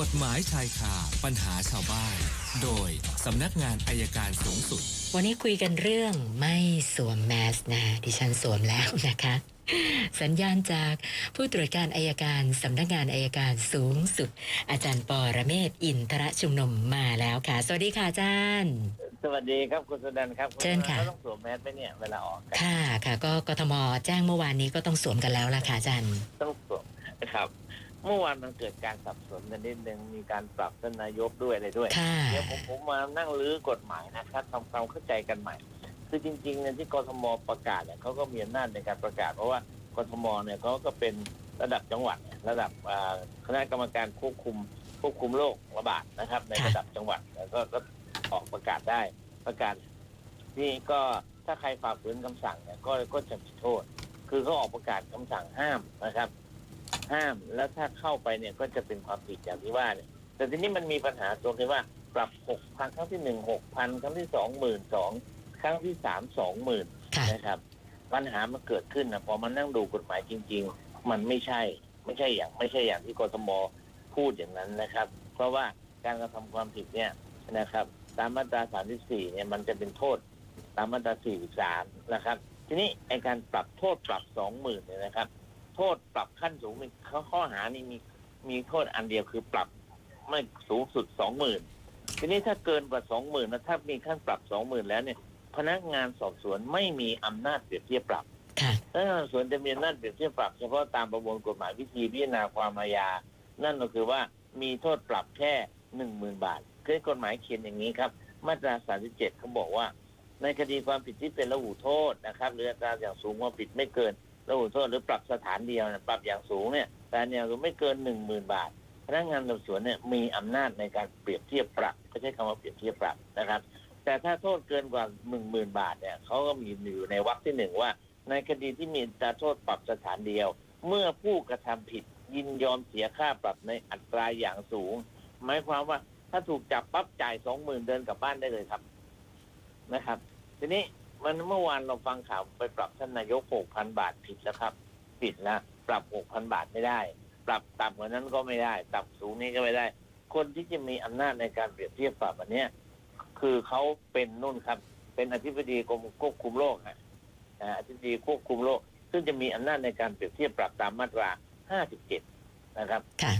กฎหมายชายคาปัญหาชาวบ้าน โดยสำนักงานอายการสูงสุด วันนี้คุยกันเรื่องไม่สวมแมสนะดิฉันสวมแล้วนะคะ สัญญาณจากผู้ตรวจการอายการสำนักงานอายการสูงสุด อาจารย์ปอระเมศวร์อินทรชุมนมมาแล้วค่ะ สวัสดีค่ะอาจารย์สวัสดีครับคุณสุนันท์ครับเชิญค่ะณสุนันท์ก็ต้องสวมแมสไหมเนี่ยเวลาออกกันค่ะค่ะ ก็กทมแจ้งเมื่อวานนี้ก็ต้องสวมกันแล้วล่ะค่ะอาจารย์ต้องสวมนะครับ เมื่อวานมันเกิดการสับสนกันนิดนึงมีการปรับท่านนายกด้วยอะไรด้วยค่ะเดี๋ยวผมผมมานั่งรื้อกฎหมายนะครับทำความเข้าใจกันใหม่ คือจริงๆเนี่ยที่กทมประกาศเนี่ยเขาก็มีอำนาจในการประกาศ เพราะว่ากทมเนี่ยเขาก็เป็นระดับจังหวัดเนี่ยระดับอ่าคณะกรรมการควบคุมควบคุมโรคระบาดนะครับ ในค่ะระดับจังหวัดแล้วก็ก็ออกประกาศได้ประกาศนี่ก็ถ้าใครฝ่าฝืนคำสั่งเนี่ยก็ก็จะมีโทษ คือเขาออกประกาศคำสั่งห้ามนะครับ ห้ามแล้วถ้าเข้าไปเนี่ยก็จะเป็นความผิดอย่างที่ว่าเนี่ยแต่ทีนี้มันมีปัญหาตรงที่ว่าปรับหกพันครั้งที่หนึ่งหกพันครั้งที่สองหมื่นสองครั้งที่สามสองหมื่นค่ะนะครับ ปัญหามันเกิดขึ้นนะพอมานั่งดูกฎหมายจริง ๆ มันไม่ใช่ ไม่ใช่อย่าง ไม่ใช่อย่างที่กทมพูดอย่างนั้นนะครับ เพราะว่าการกระทำความผิดเนี่ยนะครับ ตามมาตรา34เนี่ยมันจะเป็นโทษ ตามมาตรา43นะครับ ทีนี้ไอการปรับโทษปรับ20,000เนี่ยนะครับ โทษปรับขั้นสูงมีข้อข้อหานี่มีมีโทษอันเดียวคือปรับไม่สูงสุด20,000ทีนี้ถ้าเกินกว่า20,000นะถ้ามีขั้นปรับ20,000แล้วเนี่ย พนักงานสอบสวนไม่มีอำนาจเปรียบเทียบปรับค่ะพนักงานสอบสวนจะมีอำนาจเปรียบเทียบปรับเฉพาะตามประมวลกฎหมายวิธีพิจารณาความอาญานั่นก็คือว่ามีโทษปรับแค่หนึ่งหมื่นบาทคือกฎหมายเขียนอย่างนี้ครับ มาตรา37เขาบอกว่า ในคดีความผิดที่เป็นระหูโทษนะครับหรืออัตราอย่างสูงความผิดไม่เกิน ระหูโทษหรือปรับสถานเดียวปรับอย่างสูงเนี่ยแต่เนี่ยไม่เกินหนึ่งหมื่นบาทพนักงานสอบสวนเนี่ยมีอำนาจในการเปรียบเทียบปรับไม่ใช่คำว่าเปรียบเทียบปรับนะครับ แต่ถ้าโทษเกินกว่าหนึ่งหมื่นบาทเนี่ยเขาก็มีอยู่ในวรรคที่หนึ่งว่า ในคดีที่มีตราโทษปรับสถานเดียว เมื่อผู้กระทำผิดยินยอมเสียค่าปรับในอัตราอย่างสูง หมายความว่าถ้าถูกจับปั๊บจ่ายสองหมื่นเดินกลับบ้านได้เลยครับนะครับ ทีนี้ มันเมื่อวานเราฟังข่าวไปปรับท่านนายกหกพันบาทผิดแล้วครับ ผิดแล้วปรับหกพันบาทไม่ได้ ปรับต่ำกว่านั้นก็ไม่ได้ปรับสูงนี้ก็ไม่ได้ คนที่จะมีอำนาจในการเปรียบเทียบปรับอันเนี้ยคือเขาเป็นนู่นครับ เป็นอธิบดีกรมควบคุมโรคฮะอ่าอธิบดีควบคุมโรคซึ่งจะมีอำนาจในการเปรียบเทียบปรับตามมาตรา 57 นะครับค่ะ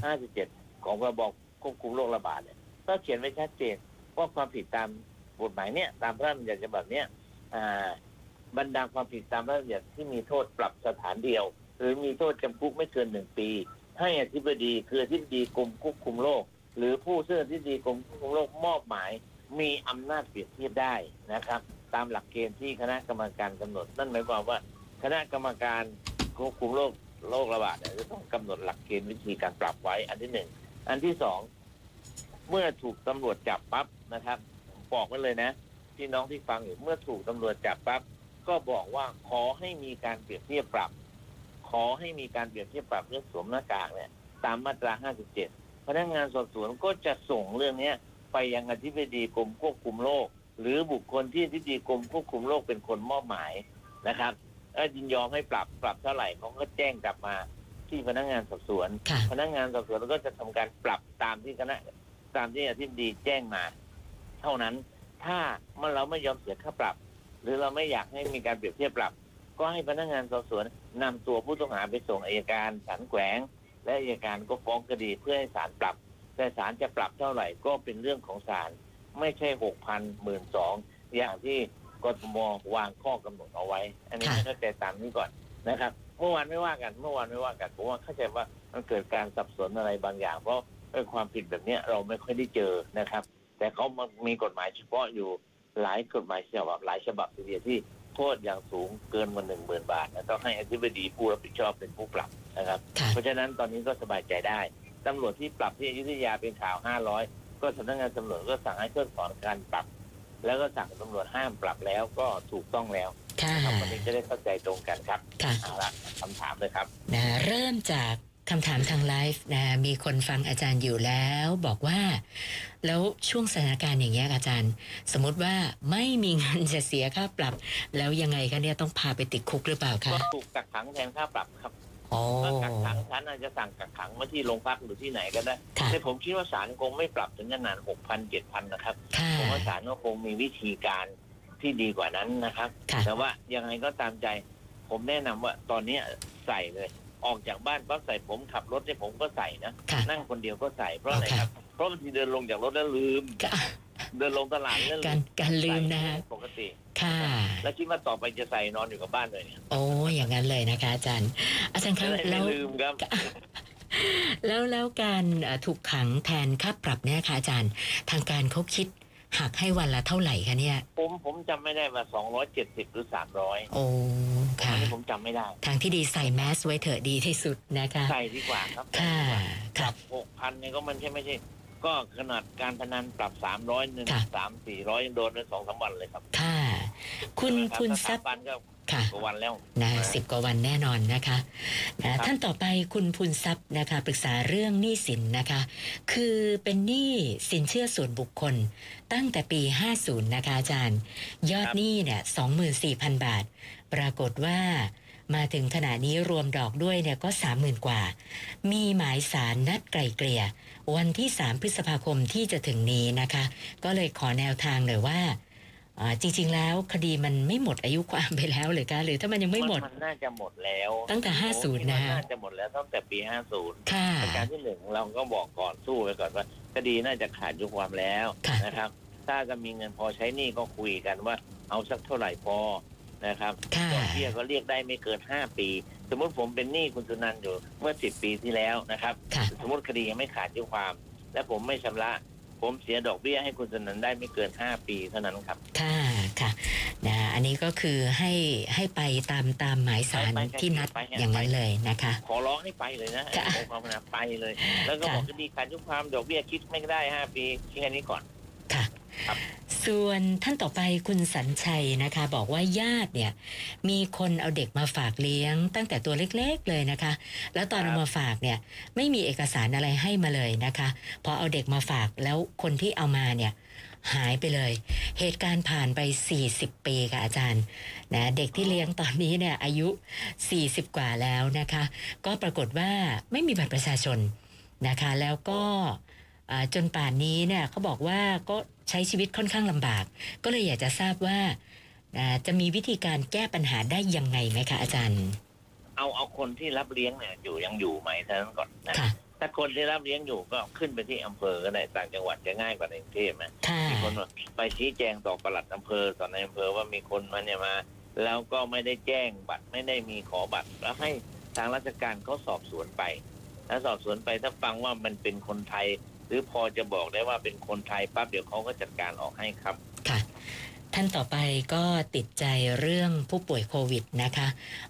57 ของพรบควบคุมโรคระบาดเนี่ยก็เขียนไว้ชัดเจนว่าความผิดตามกฎหมายเนี่ย ตามพระราชบัญญัติฉบับเนี้ยอ่า บรรดาความผิดตามพระราชบัญญัติที่มีโทษปรับสถานเดียว หรือมีโทษจำคุกไม่เกินหนึ่งปี ให้อธิบดีคืออธิบดีกรมควบคุมโรคหรือผู้ซึ่งอธิบดีกรมควบคุมโรคมอบหมาย มีอำนาจเปรียบเทียบได้นะครับ ตามหลักเกณฑ์ที่คณะกรรมการกำหนด นั่นหมายความว่า คณะกรรมการควบคุมโรคโรคระบาดจะต้องกำหนดหลักเกณฑ์วิธีการปรับไว้ อันที่หนึ่งอันที่สองเมื่อถูกตำรวจจับปั๊บนะครับบอกไว้เลยนะ พี่น้องที่ฟังอยู่เมื่อถูกตำรวจจับปั๊บก็บอกว่าขอให้มีการเปรียบเทียบปรับ ขอให้มีการเปรียบเทียบปรับเรื่องสวมหน้ากากเนี่ย ตามมาตรา 57 พนักงานสอบสวนก็จะส่งเรื่องเนี้ยไปยังอธิบดีกรมควบคุมโรคหรือบุคคลที่อธิบดีกรมควบคุมโรคเป็นคนมอบหมายนะครับถ้ายินยอมให้ปรับปรับเท่าไหร่เขาก็แจ้งกลับมาที่พนักงานสอบสวนค่ะพนักงานสอบสวนก็จะทำการปรับตามที่คณะตามที่อธิบดีแจ้งมา เท่านั้น ถ้าเมื่อเราไม่ยอมเสียค่าปรับ หรือเราไม่อยากให้มีการเปรียบเทียบปรับ ก็ให้พนักงานสอบสวนนำตัวผู้ต้องหาไปส่งอายการศาลแขวง และอายการก็ฟ้องคดีเพื่อให้ศาลปรับ แต่ศาลจะปรับเท่าไหร่ก็เป็นเรื่องของศาลไม่ใช่หกพันหมื่นสองอย่างที่กทมวางข้อกำหนดเอาไว้ อันนี้ค่ะให้เข้าใจตามนี้ก่อนนะครับ เมื่อวานไม่ว่ากัน เมื่อวานไม่ว่ากันผมว่าเข้าใจว่ามันเกิดการสับสนอะไรบางอย่าง เพราะเป็นความผิดแบบเนี้ยเราไม่ค่อยได้เจอนะครับ แต่เขามามีกฎหมายเฉพาะอยู่หลายกฎหมายฉบับหลายฉบับทีเดียวที่โทษอย่างสูงเกินกว่าหนึ่งหมื่นบาทนะต้องให้อธิบดีผู้รับผิดชอบเป็นผู้ปรับนะครับค่ะเพราะฉะนั้นตอนนี้ก็สบายใจได้ตำรวจที่ปรับที่อยุธยาเป็นข่าว500ก็สำนักงานตำรวจก็สั่งให้เพิกถอนการปรับ แล้วก็สั่งตำรวจห้ามปรับแล้วก็ถูกต้องแล้วค่ะนะครับวันนี้จะได้เข้าใจตรงกันครับค่ะเอาละคำถามเลยครับนะเริ่มจาก คำถามทางไลฟ์นะมีคนฟังอาจารย์อยู่แล้ว บอกว่า แล้วช่วงสถานการณ์อย่างเงี้ยอาจารย์ สมมติว่าไม่มีเงินจะเสียค่าปรับ แล้วยังไงคะเนี่ยต้องพาไปติดคุกหรือเปล่าก็คะถูกกักขังแทนค่าปรับครับอโอ้ถ้ากักขังศาลอาจจะสั่งกักขังมาที่โรงพักหรือที่ไหนก็ได้ค่ะแต่ผมคิดว่าศาลคงไม่ปรับถึงขนาดหกพันเจ็ดพันนะครับค่ะผมว่าศาลก็คงมีวิธีการที่ดีกว่านั้นนะครับค่ะแต่ว่ายังไงก็ตามใจ ผมแนะนำว่าตอนเนี้ยใส่เลย ออกจากบ้านปั๊บใส่ผมขับรถเนี่ยผมก็ใส่นะค่ะนั่งคนเดียวก็ใส่เพราะอะไรโอเคครับเพราะบางทีเดินลงจากรถแล้วลืม ค่ะเดินลงตลาดแล้วลืการมการลืมนะฮะใส่ปกติ ค่ะ แล้วคิดว่าต่อไปจะใส่นอนอยู่กับบ้านเลยเนี่ยโอ้อย่างนั้นเลยนะคะ อาจารย์ อาจารย์ครับไม่แล้ว ลืมครับ แล้วแล้วการเอ่อถูกขังแทนค่าปรับเนี่ยค่ะอาจารย์ ทางการเขาคิด หักให้วันละเท่าไหร่คะเนี่ย ผมผมจำไม่ได้ว่า270หรือ300โอ้อัค่ะ นนี้ผมจำไม่ได้ ทางที่ดีใส่แมสไว้เถอะดีที่สุดนะคะ ใส่ดีกว่าครับค่ะปค่ะรับหกพันเนี่ยก็มันใช่ไม่ใช่ ก็ขนาดการพนันปรับสามร้อยหนึ่งค่ะ สามสี่ร้อยยังโดนไปสองสามวันเลยครับค่ะ คุณใช่ไหมรับคุณถ้าซัสาบมวันก็ ค่ะ กว่าวันแล้ว นะอ่าสิบกว่าวันแน่นอนนะคะนะท่านต่อไปคุณพูนทรัพย์นะคะปรึกษาเรื่องหนี้สินนะคะ คือเป็นหนี้สินเชื่อส่วนบุคคล ตั้งแต่ปี 50 นะคะอาจารย์ ยอดหนี้เนี่ย24,000 บาท ปรากฏว่ามาถึงขณะนี้รวมดอกด้วยเนี่ยก็ 30,000 กว่า มีหมายสารนัดไกลเกลี่ย วันที่ 3 พฤษภาคมที่จะถึงนี้นะคะ ก็เลยขอแนวทางหน่อยว่าอ่า จริง ๆ แล้วคดีมันไม่หมดอายุความไปแล้วหรือคะหรือถ้ามันยังไม่หมดนน่าจะหมดแล้ว ตั้งแต่ผมคิด50ว่านะฮะน่าจะหมดแล้วตั้งแต่ปีห้าศูนย์ค่ะประการที่หนึ่งเราก็บอกก่อนสู้ไว้ก่อนว่าคดีน่าจะขาดอายุความแล้วค่ะนะครับ ถ้าจะมีเงินพอใช้หนี้ก็คุยกันว่าเอาสักเท่าไหร่พอนะครับค่ะดอกเบี้ยก็เรียกได้ไม่เกินห้าปี สมมติผมเป็นหนี้คุณสุนันท์อยู่เมื่อสิบปีที่แล้วนะครับค่ะสมมติคดียังไม่ขาดอายุความ และผมไม่ชำระ ผมเสียดอกเบี้ยให้คุณสุนันท์ได้ไม่เกินห้าปีเท่านั้นครับ ค่ะค่ะนะอันนี้ก็คือให้ให้ไปตามตามหมายสารไปไปที่นัดไปไปอย่างนั้นเลยนะคะ ขอร้องให้ไปเลยนะค่ะขอความนะไปเลย แล้วก็ค่ะ บอกคดีขาดอายุความดอกเบี้ยคิดไม่ได้ห้าปีแค่นี้ก่อน ค่ะ ครับ ส่วนท่านต่อไปคุณสัญชัยนะคะ บอกว่าญาติเนี่ย มีคนเอาเด็กมาฝากเลี้ยง ตั้งแต่ตัวเล็กๆเลยนะคะ แล้วตอนเอามาฝากเนี่ย ไม่มีเอกสารอะไรให้มาเลยนะคะพอเอาเด็กมาฝากแล้วคนที่เอามาเนี่ยหายไปเลย เหตุการณ์ผ่านไป 40 ปีค่ะอาจารย์นะเด็กที่เลี้ยงตอนนี้เนี่ยอายุ 40 กว่าแล้วนะคะ ก็ปรากฏว่าไม่มีบัตรประชาชนนะคะ แล้วก็จนป่านนี้เนี่ยเขาบอกว่าก็ ใช้ชีวิตค่อนข้างลำบาก ก็เลยอยากจะทราบว่าอ่าจะมีวิธีการแก้ปัญหาได้ยังไงไหมคะอาจารย์ เอาเอาคนที่รับเลี้ยงเนี่ยอยู่ยังอยู่ไหมเท่านั้นก่อนนะค่ะถ้าคนที่รับเลี้ยงอยู่ก็ขึ้นไปที่อำเภอก็ได้ต่างจังหวัดจะง่ายกว่าในกรุงเทพนะค่ะมีคนมาไปชี้แจงต่อปลัดอำเภอต่อในอำเภอว่ามีคนมาเนี่ยมาแล้วก็ไม่ได้แจ้งบัตรไม่ได้มีขอบัตร แล้วให้ทางราชการเขาสอบสวนไป แล้วสอบสวนไปถ้าฟังว่ามันเป็นคนไทย หรือพอจะบอกได้ว่าเป็นคนไทยปั๊บเดี๋ยวเขาก็จัดการออกให้ครับค่ะ ท่านต่อไปก็ติดใจเรื่องผู้ป่วยโควิดนะคะ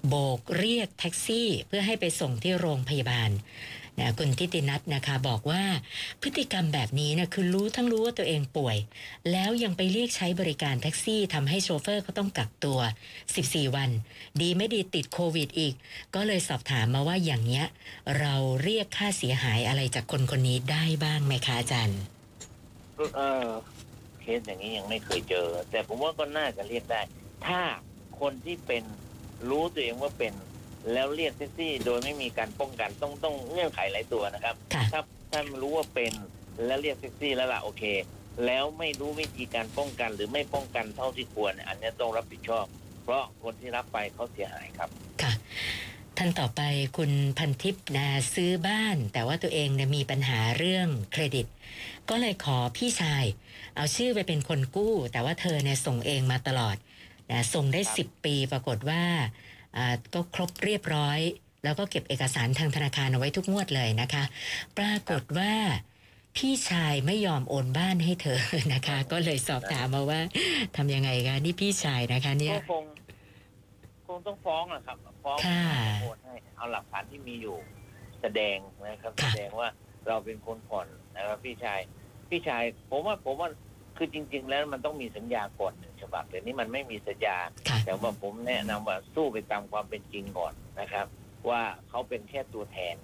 โบกเรียกแท็กซี่เพื่อให้ไปส่งที่โรงพยาบาล นะคุณทิตินัทนะคะบอกว่าพฤติกรรมแบบนี้นะคือรู้ทั้งรู้ว่าตัวเองป่วย แล้วยังไปเรียกใช้บริการแท็กซี่ทำให้โชเฟอร์เขาต้องกักตัว 14 วัน ดีไม่ดีติดโควิดอีก ก็เลยสอบถามมาว่าอย่างเนี้ย เราเรียกค่าเสียหายอะไรจากคนคนนี้ได้บ้างไหมคะอาจารย์เออเคสอย่างนี้ยังไม่เคยเจอ แต่ผมว่าก็น่าจะเรียกได้ ถ้าคนที่เป็นรู้ตัวเองว่าเป็น แล้วเรียกแท็กซี่โดยไม่มีการป้องกันต้องต้องเงื่อนไขหลายตัวนะครับค่ะถ้าถ้ารู้ว่าเป็นแล้วเรียกแท็กซี่แล้วล่ะโอเค แล้วไม่รู้วิธีการป้องกันหรือไม่ป้องกันเท่าที่ควรเนี่ยอันเนี้ยต้องรับผิดชอบ เพราะคนที่รับไปเขาเสียหายครับค่ะท่านต่อไปคุณพันทิพย์นะซื้อบ้าน แต่ว่าตัวเองเนี่ยมีปัญหาเรื่องเครดิต ก็เลยขอพี่ชาย เอาชื่อไปเป็นคนกู้ แต่ว่าเธอเนี่ยส่งเองมาตลอดนะส่งได้ครับ10ปีปรากฏว่าอ่า ก็ครบเรียบร้อย แล้วก็เก็บเอกสารทางธนาคารเอาไว้ทุกงวดเลยนะคะ ปรากฏว่าพี่ชายไม่ยอมโอนบ้านให้เธอนะคะ ก็เลยสอบถามมาว่าทำยังไงคะนี่พี่ชายนะคะ เนี่ยก็คงคงต้องฟ้องอะครับ ฟ้องค่ะโอนให้เอาหลักฐานที่มีอยู่ แสดงนะครับค่ะแสดงว่าเราเป็นคนผ่อนนะครับ พี่ชาย พี่ชาย ผมว่าผมว่า คือจริง ๆ แล้วมันต้องมีสัญญาก่อนหนึ่งฉบับแต่นี่มันไม่มีสัญญา ค่ะ แต่ว่าผมแนะนำว่าสู้ไปตามความเป็นจริงก่อนนะครับ ว่าเขาเป็นแค่ตัวแทน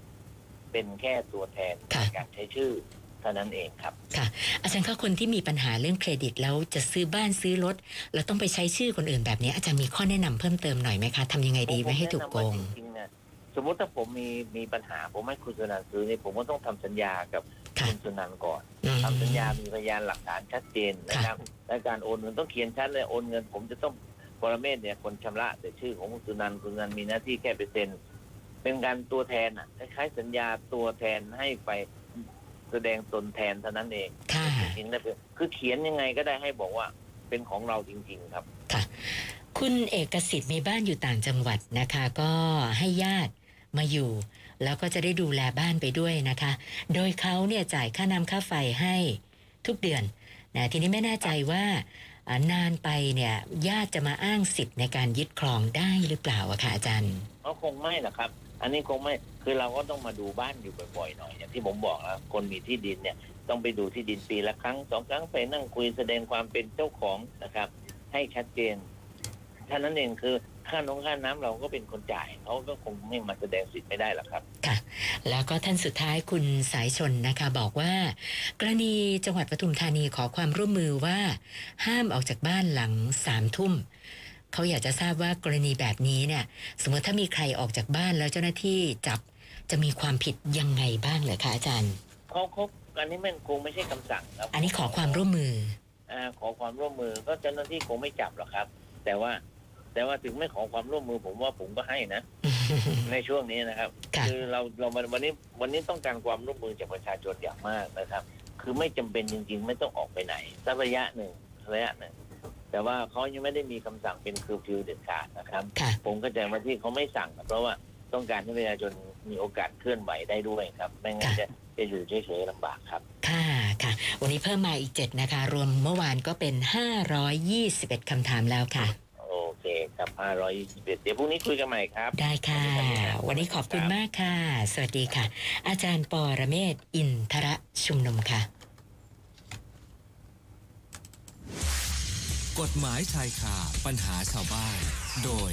เป็นแค่ตัวแทนค่ะในการใช้ชื่อเท่านั้นเองครับ ค่ะ อาจารย์คะคนที่มีปัญหาเรื่องเครดิตแล้วจะซื้อบ้านซื้อรถแล้วต้องไปใช้ชื่อคนอื่นแบบนี้อาจารย์มีข้อแนะนำเพิ่มเติมหน่อยไหมคะทำยังไงดีไม่ให้ถูกโกง ผมแนะนำว่าจริงๆเนี่ยสมมุติถ้าผมมีมีปัญหาผมให้คุณสุนันท์ซื้อนี่ผมก็ต้องทำสัญญากับ ค่ะคุณสุนันท์ก่อนอืมทำสัญญา มีพยานหลักฐานชัดเจนนะครับ และการโอนเงินต้องเขียนชัดเลยโอนเงิน ผมจะต้องปรเมศเนี่ยคนชำระ แต่ชื่อของคุณสุนันท์คุณสุนันท์มีหน้าที่แค่ไปเซ็นเป็นการตัวแทนอะคล้ายๆสัญญาตัวแทนให้ไปแสดงตนแทนเท่านั้นเองค่ะจริงๆนะคือเขียนยังไงก็ได้ให้บอกว่าเป็นของเราจริง ๆ ครับคุณเอกสิทธิ์มีบ้านอยู่ต่างจังหวัดนะคะ ก็ให้ญาติมาอยู่ แล้วก็จะได้ดูแลบ้านไปด้วยนะคะ โดยเขาเนี่ยจ่ายค่าน้ำค่าไฟให้ทุกเดือนนะทีนี้ไม่แน่ใจว่านานไปเนี่ยญาติจะมาอ้างสิทธิ์ในการยึดครองได้หรือเปล่าอะคะอาจารย์ก็คงไม่หรอกครับ อันนี้คงไม่คือเราก็ต้องมาดูบ้านอยู่บ่อยๆหน่อยอย่างที่ผมบอกแล้วคนมีที่ดินเนี่ยต้องไปดูที่ดินปีละครั้งสองครั้งไปนั่งคุยแสดงความเป็นเจ้าของนะครับ ให้ชัดเจนท่านั้นเองคือ ค่าน้องค่าน้ำเราก็เป็นคนจ่ายเขาก็คงไม่มาแสดงสิทธิ์ไม่ได้หรอกครับค่ะ แล้วก็ท่านสุดท้ายคุณสายชนนะคะ บอกว่า กรณีจังหวัดปทุมธานีขอความร่วมมือว่า ห้ามออกจากบ้านหลังสามทุ่มเขาอยากจะทราบว่ากรณีแบบนี้เนี่ย สมมติถ้ามีใครออกจากบ้านแล้วเจ้าหน้าที่จับจะมีความผิดยังไงบ้างเหรอคะอาจารย์เขาเขาอันนี้มันคงไม่ใช่คำสั่งครับ อันนี้ขอความร่วมมืออ่าขอความร่วมมือก็เจ้าหน้าที่คงไม่จับหรอกครับ แต่ว่า แต่ว่าถึงไม่ขอความร่วมมือผมว่าผมก็ให้นะ ในช่วงนี้นะครับ ค่ะ คือเราเราวันวันนี้วันนี้ต้องการความร่วมมือจากประชาชนอย่างมากนะครับ คือไม่จำเป็นจริง ๆ ไม่ต้องออกไปไหนสักระยะหนึ่งระยะหนึ่งแต่ว่าเขายังไม่ได้มีคำสั่งเป็นคือฟิวเด็ดขาดนะครับ ค่ะ ผมก็จะมาที่เขาไม่สั่ง เพราะว่าต้องการให้ประชาชนมีโอกาสเคลื่อนไหวได้ด้วยครับไม่งั้นจะจะอยู่เฉยๆลำบากครับ ค่ะค่ะ วันนี้เพิ่มมาอีก 7 นะคะ รวมเมื่อวานก็เป็น 521คำถามแล้วค่ะ โอเคครับ521 เดี๋ยวพรุ่งนี้คุยกันใหม่ครับ ได้ค่ะสวัสดีครับวันนี้ขอบคุณมากค่ะ สวัสดีค่ะ อาจารย์ปอระเมศวร์อินทระชุมนุมค่ะ กฎหมายชายคาปัญหาชาวบ้าน โดย